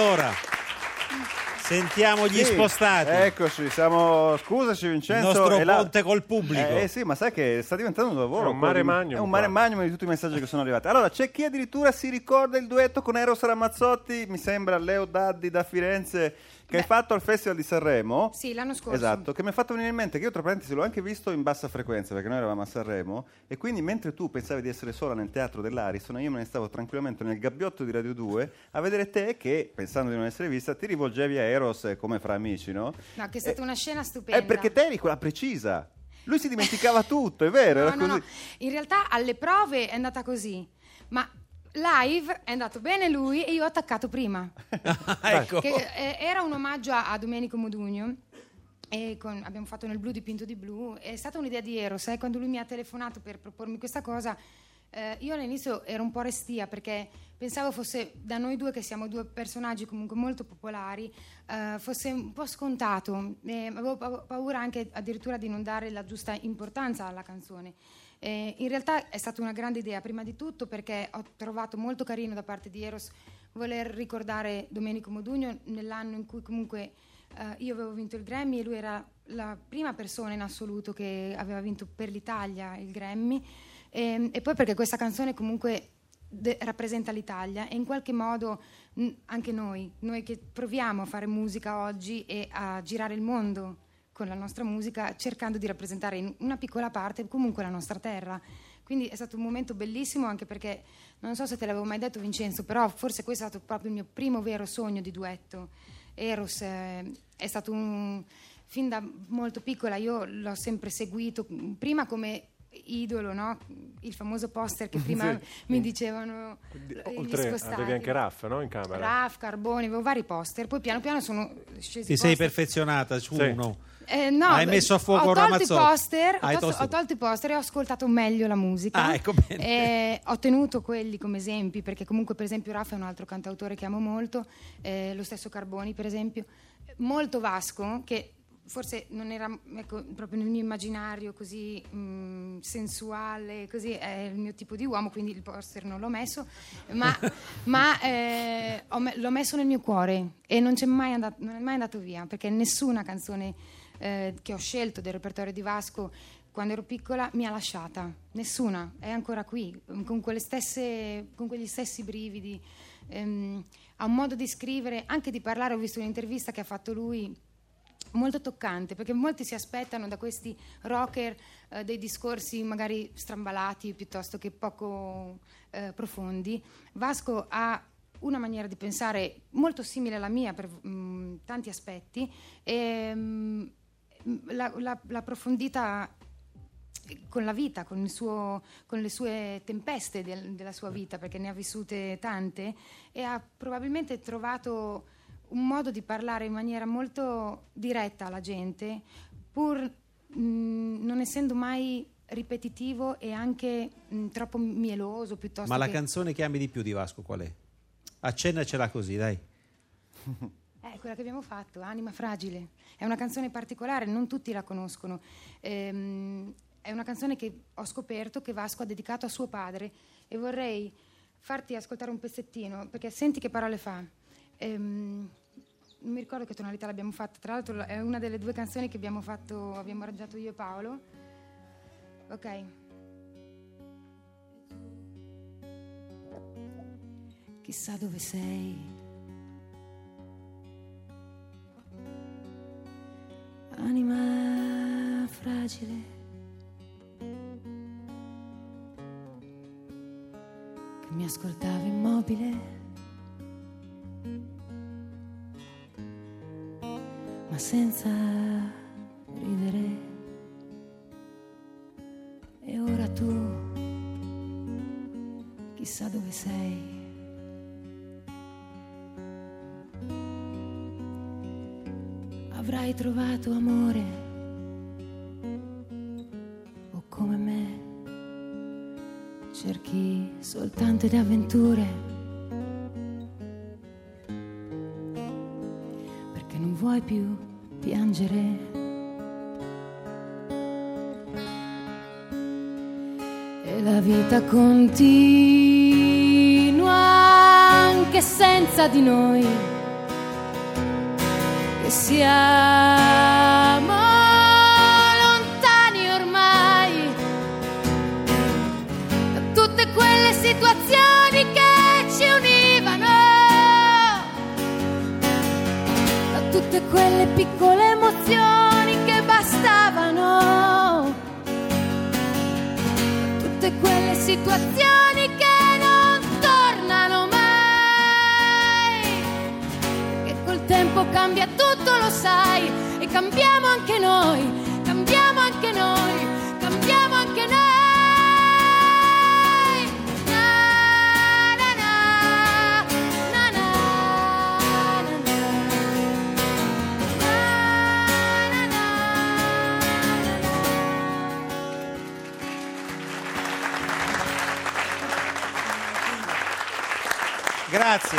Allora, sentiamo gli Sì, spostati. Eccoci, siamo. Scusaci, Vincenzo. Il nostro la- ponte col pubblico. Eh, sì, ma sai che sta diventando un lavoro. È un mare magnum È un mare magnum di tutti i messaggi che sono arrivati. Allora, c'è chi addirittura si ricorda il duetto con Eros Ramazzotti, mi sembra Leo Daddi da Firenze, che hai fatto al Festival di Sanremo. Sì, l'anno scorso. Esatto, che mi ha fatto venire in mente che io tra parentesi l'ho anche visto in bassa frequenza perché noi eravamo a Sanremo e quindi mentre tu pensavi di essere sola nel teatro dell'Ariston io me ne stavo tranquillamente nel gabbiotto di Radio 2 a vedere te che pensando di non essere vista ti rivolgevi a Eros eh, come fra amici, no? No, che è stata una scena stupenda. Eh, perché te eri quella precisa. Lui si dimenticava (laughs) tutto, è vero, No, no, no. In realtà alle prove è andata così, ma live è andato bene lui e io ho attaccato prima. (laughs) ecco. Che, eh, era un omaggio a, a Domenico Modugno. E con- abbiamo fatto nel blu dipinto di blu. È stata un'idea di Eros. eh, Quando lui mi ha telefonato per propormi questa cosa, eh, io all'inizio ero un po' restia perché pensavo fosse da noi due, che siamo due personaggi comunque molto popolari, eh, fosse un po' scontato. Avevo pa- paura anche addirittura di non dare la giusta importanza alla canzone. Eh, in realtà è stata una grande idea, prima di tutto perché ho trovato molto carino da parte di Eros voler ricordare Domenico Modugno nell'anno in cui comunque eh, io avevo vinto il Grammy e lui era la prima persona in assoluto che aveva vinto per l'Italia il Grammy. E, e poi perché questa canzone comunque de- rappresenta l'Italia e in qualche modo mh, anche noi, noi che proviamo a fare musica oggi e a girare il mondo con la nostra musica cercando di rappresentare in una piccola parte comunque la nostra terra. Quindi è stato un momento bellissimo anche perché non so se te l'avevo mai detto Vincenzo, però forse questo è stato proprio il mio primo vero sogno di duetto. Eros eh, è stato un fin da molto piccola, io l'ho sempre seguito prima come idolo, no? il famoso poster che (laughs) prima mi dicevano Di- eh, gli Oltre avevi anche Raff, no? In camera. Raf, Carboni, avevo vari poster, poi piano piano sono scesi Ti sei perfezionata su Sì. uno. Eh, no, Hai messo a fuoco ho tolto poster, hai ho, tolto, tolto- ho tolto i poster e ho ascoltato meglio la musica. Ah, ecco bene. Eh, ho tenuto quelli come esempi, perché comunque per esempio Raffa è un altro cantautore che amo molto, eh, lo stesso Carboni per esempio, molto Vasco, che forse non era ecco, proprio nel mio immaginario così mh, sensuale, così è il mio tipo di uomo, quindi il poster non l'ho messo, ma, (laughs) ma, eh, me- l'ho messo nel mio cuore e non, c'è mai andat- non è mai andato via, perché nessuna canzone eh, che ho scelto del repertorio di Vasco quando ero piccola mi ha lasciata, nessuna, è ancora qui, con, quelle stesse, con quegli stessi brividi. Ehm, ha un modo di scrivere, anche di parlare, ho visto un'intervista che ha fatto lui molto toccante perché molti si aspettano da questi rocker eh, dei discorsi magari strambalati piuttosto che poco eh, profondi. Vasco ha una maniera di pensare molto simile alla mia per mm, tanti aspetti e mm, la, la- la profondità con la vita, con, suo- con le sue tempeste del- della sua vita, perché ne ha vissute tante, e ha probabilmente trovato un modo di parlare in maniera molto diretta alla gente, pur mh, non essendo mai ripetitivo e anche mh, troppo mieloso piuttosto Ma la che... canzone che ami di più di Vasco qual è? Accennacela così, dai. (laughs) Eh, quella che abbiamo fatto, Anima Fragile. È una canzone particolare, non tutti la conoscono. Ehm, è una canzone che ho scoperto che Vasco ha dedicato a suo padre e vorrei farti ascoltare un pezzettino, perché senti che parole fa. Ehm, non mi ricordo che tonalità l'abbiamo fatta, tra l'altro è una delle due canzoni che abbiamo fatto, abbiamo arrangiato io e Paolo. Ok. Chissà dove sei. Anima fragile. Che mi ascoltava immobile. Senza ridere. E ora tu, chissà dove sei. Avrai trovato amore o come me cerchi soltanto le avventure vita continua anche senza di noi. Che siamo lontani ormai da tutte quelle situazioni che ci univano, da tutte quelle piccole situazioni che non tornano mai. Che col tempo cambia tutto, lo sai, e cambiamo anche noi, Grazie.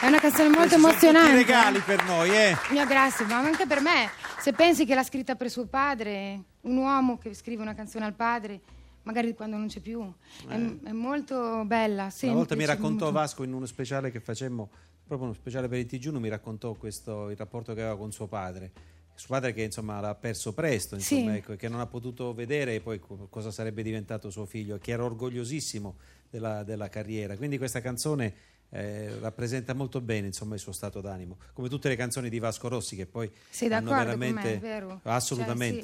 È una canzone molto Questi sono emozionante. tutti regali per noi, eh. Mio grazie, ma anche per me. Se pensi che l'ha scritta per suo padre, un uomo che scrive una canzone al padre, magari quando non c'è più, è, è molto bella. Eh. Una volta mi semplice, raccontò molto- Vasco in uno speciale che facemmo, proprio uno speciale per il TG1, mi raccontò questo, il rapporto che aveva con suo padre. Suo padre che insomma l'ha perso presto, insomma, Sì. ecco, che non ha potuto vedere poi co- cosa sarebbe diventato suo figlio, che era orgogliosissimo della, della carriera. Quindi questa canzone eh, rappresenta molto bene insomma, il suo stato d'animo, come tutte le canzoni di Vasco Rossi che poi Sei hanno veramente... me? Assolutamente.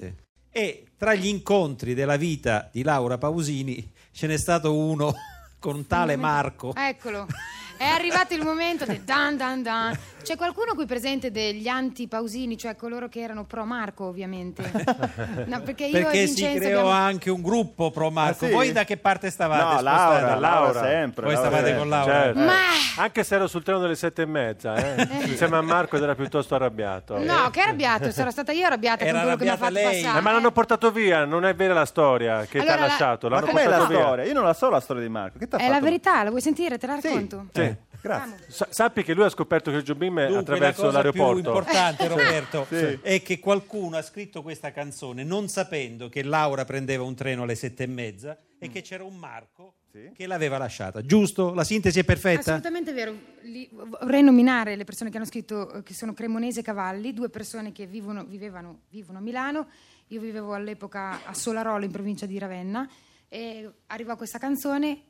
Cioè, E tra gli incontri della vita di Laura Pausini ce n'è stato uno (laughs) con tale Marco. Eccolo. È arrivato il momento del dan dan dan. C'è qualcuno qui presente degli anti-pausini, cioè coloro che erano pro Marco, ovviamente? No, perché io Perché e si Vincenzo creò abbiamo- anche un gruppo pro Marco. Ah, sì? Voi da che parte stavate? No, Scusate. Laura, Laura Laura. sempre. Voi Laura stavate sempre. con Laura. Certo. Ma Anche se ero sul treno delle sette e mezza, eh. insieme a Marco ed era piuttosto arrabbiato. no, che arrabbiato, sarò stata io arrabbiata Era con quello che mi ha fatto arrabbiata lei. passare. Eh, ma l'hanno portato via, non è vera la storia che ti Allora, ha la- lasciato. Ma L'hanno com'è la portato via. storia? Io non la so la storia di Marco. Che t'ha È fatto? la verità, la vuoi sentire? Te la Sì. racconto? Sì. Grazie. Sa- sappi che lui ha scoperto che il Jobim è Dunque, attraverso la cosa l'aeroporto. più importante, (laughs) Roberto, Sì. è che qualcuno ha scritto questa canzone non sapendo che Laura prendeva un treno alle sette e mezza e che c'era un Marco Sì. che l'aveva lasciata. Giusto? La sintesi è perfetta? Assolutamente vero. Li- vorrei nominare le persone che hanno scritto, eh, che sono Cremonese e Cavalli, due persone che vivono, vivevano, vivono a Milano. Io vivevo all'epoca a Solarolo, in provincia di Ravenna, e arrivò questa canzone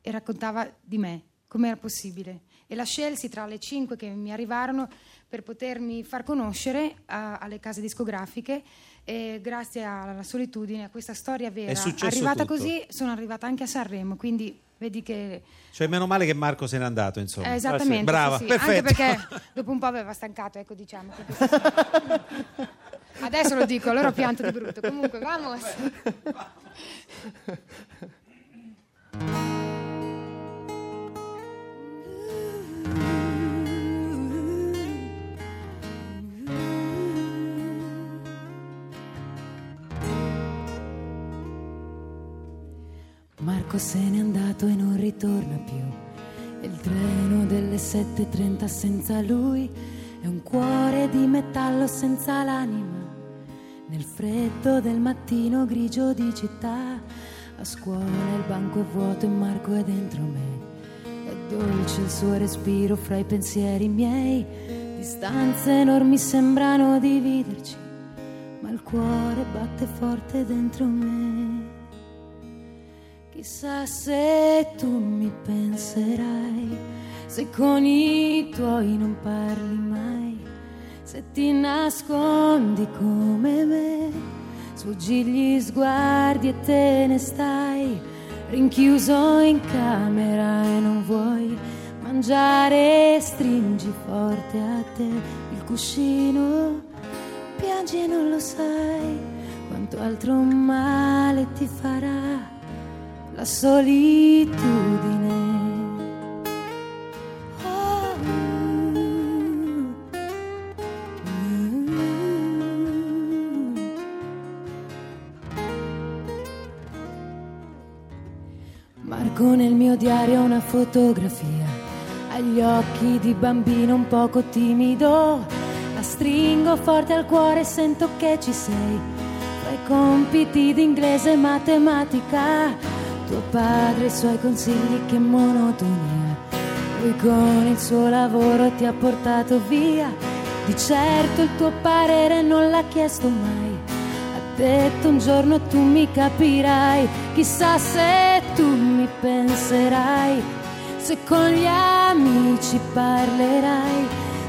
e raccontava di me, come era possibile. E la scelsi tra le cinque che mi arrivarono per potermi far conoscere a- alle case discografiche e grazie alla solitudine, a questa storia vera, È successo arrivata tutto. così, sono arrivata anche a Sanremo, quindi vedi che Cioè, meno male che Marco se n'è andato, insomma. eh, esattamente, Brava, sì, sì. perfetto. anche perché dopo un po' aveva stancato, ecco diciamo. (laughs) Adesso lo dico, allora pianto di brutto. Comunque, vamos. (laughs) Marco se n'è andato e non ritorna più. Il treno delle 7.30 senza lui è un cuore di metallo senza l'anima. Nel freddo del mattino grigio di città, a scuola il banco è vuoto e Marco è dentro me. È dolce il suo respiro fra i pensieri miei. Distanze enormi sembrano dividerci, ma il cuore batte forte dentro me. Chissà se tu mi penserai, se con i tuoi non parli mai, se ti nascondi come me, sfuggi gli sguardi e te ne stai, rinchiuso in camera e non vuoi mangiare, stringi forte a te il cuscino, piangi e non lo sai quanto altro male ti farà la solitudine. Marco nel mio diario una fotografia, agli occhi di bambino un poco timido, la stringo forte al cuore e sento che ci sei, fai compiti di inglese e matematica, tuo padre e i suoi consigli che monotonia, lui con il suo lavoro ti ha portato via, di certo il tuo parere non l'ha chiesto mai. Ha detto un giorno tu mi capirai, chissà se tu mi penserai, se con gli amici parlerai,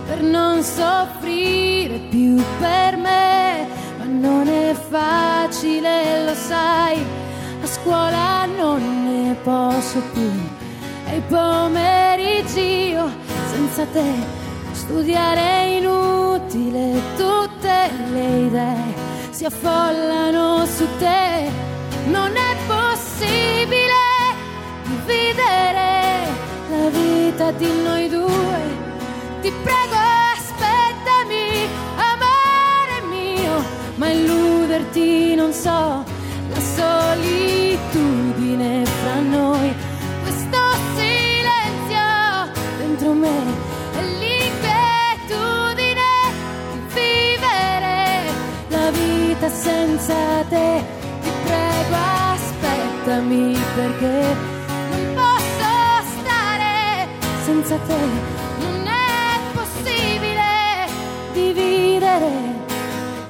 per non soffrire più per me, ma non è facile, lo sai, scuola non ne posso più, e i pomeriggi senza te, studiare è inutile, tutte le idee si affollano su te. Non è possibile dividere la vita di noi due. Ti prego, aspettami, amore mio, ma illuderti non so. La solitudine fra noi, questo silenzio dentro me. è l'inquietudine di vivere la vita senza te. Ti prego, aspettami perché non posso stare senza te. Non è possibile dividere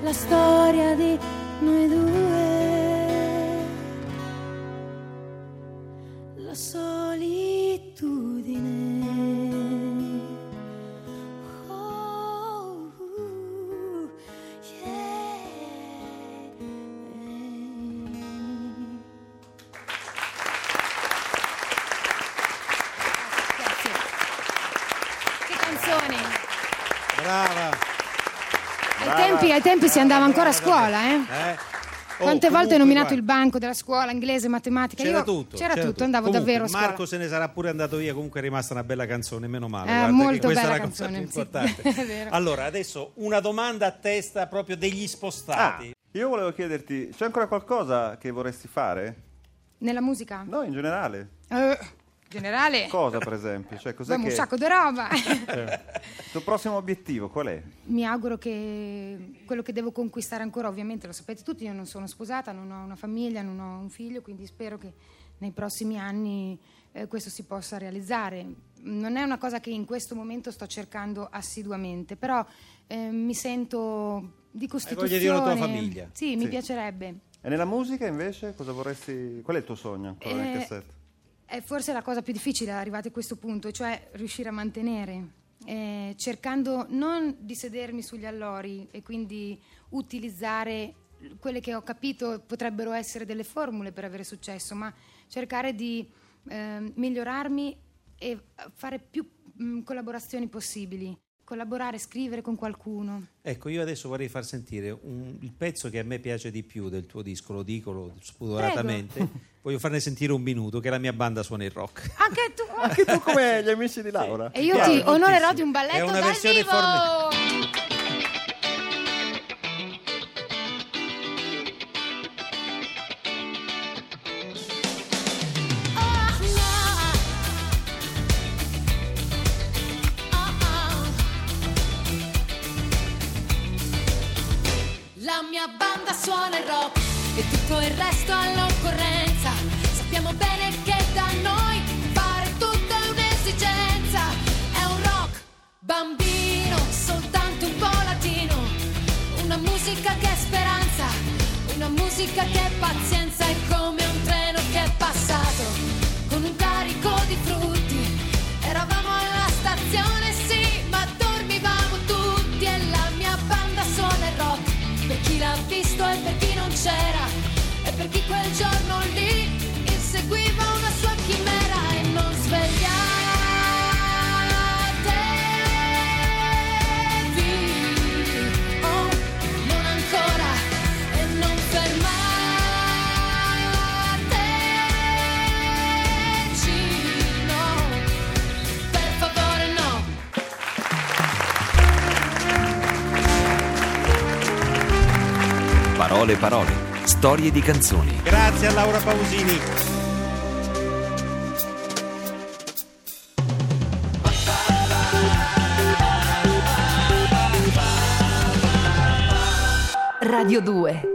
la storia di noi due. Tempi, si andava ancora a scuola, eh? Eh? Oh, Quante volte hai nominato guarda, il banco della scuola, inglese, matematica? C'era Io- tutto. C'era c'era tutto, andavo Comunque, davvero a scuola. Marco se ne sarà pure andato via, comunque è rimasta una bella canzone, meno male. Eh, guarda, che molto questa bella è la cosa canzone, più sì, importante. (laughs) è vero. Allora, adesso una domanda a testa proprio degli Ah, spostati. io volevo chiederti, c'è ancora qualcosa che vorresti fare? Nella musica? No, in generale. Eh, generale? Cosa, per esempio? Cioè, cos'è Abbiamo che... un sacco di roba. (laughs) Il tuo prossimo obiettivo qual è? Mi auguro che quello che devo conquistare ancora, ovviamente lo sapete tutti, io non sono sposata, non ho una famiglia, non ho un figlio, quindi spero che nei prossimi anni eh, questo si possa realizzare. Non è una cosa che in questo momento sto cercando assiduamente, però eh, mi sento di costituzione. voglia di una tua famiglia? Sì, mi Sì. piacerebbe. E nella musica invece cosa vorresti... Qual è il tuo sogno ancora nel Eh, cassetto? È forse la cosa più difficile arrivati a questo punto, cioè riuscire a mantenere, eh, cercando non di sedermi sugli allori e quindi utilizzare quelle che ho capito potrebbero essere delle formule per avere successo, ma cercare di eh, migliorarmi e fare più mh, collaborazioni possibili, collaborare, scrivere con qualcuno. Ecco, io adesso vorrei far sentire un- il pezzo che a me piace di più del tuo disco, lo dico lo- spudoratamente. (laughs) Voglio farne sentire un minuto, che la mia banda suona il rock. Anche tu! Anche tu come (laughs) gli amici di Laura. E io ti onorerò di un È balletto una dal versione vivo! forme- storie di canzoni. Grazie a Laura Pausini. Radio 2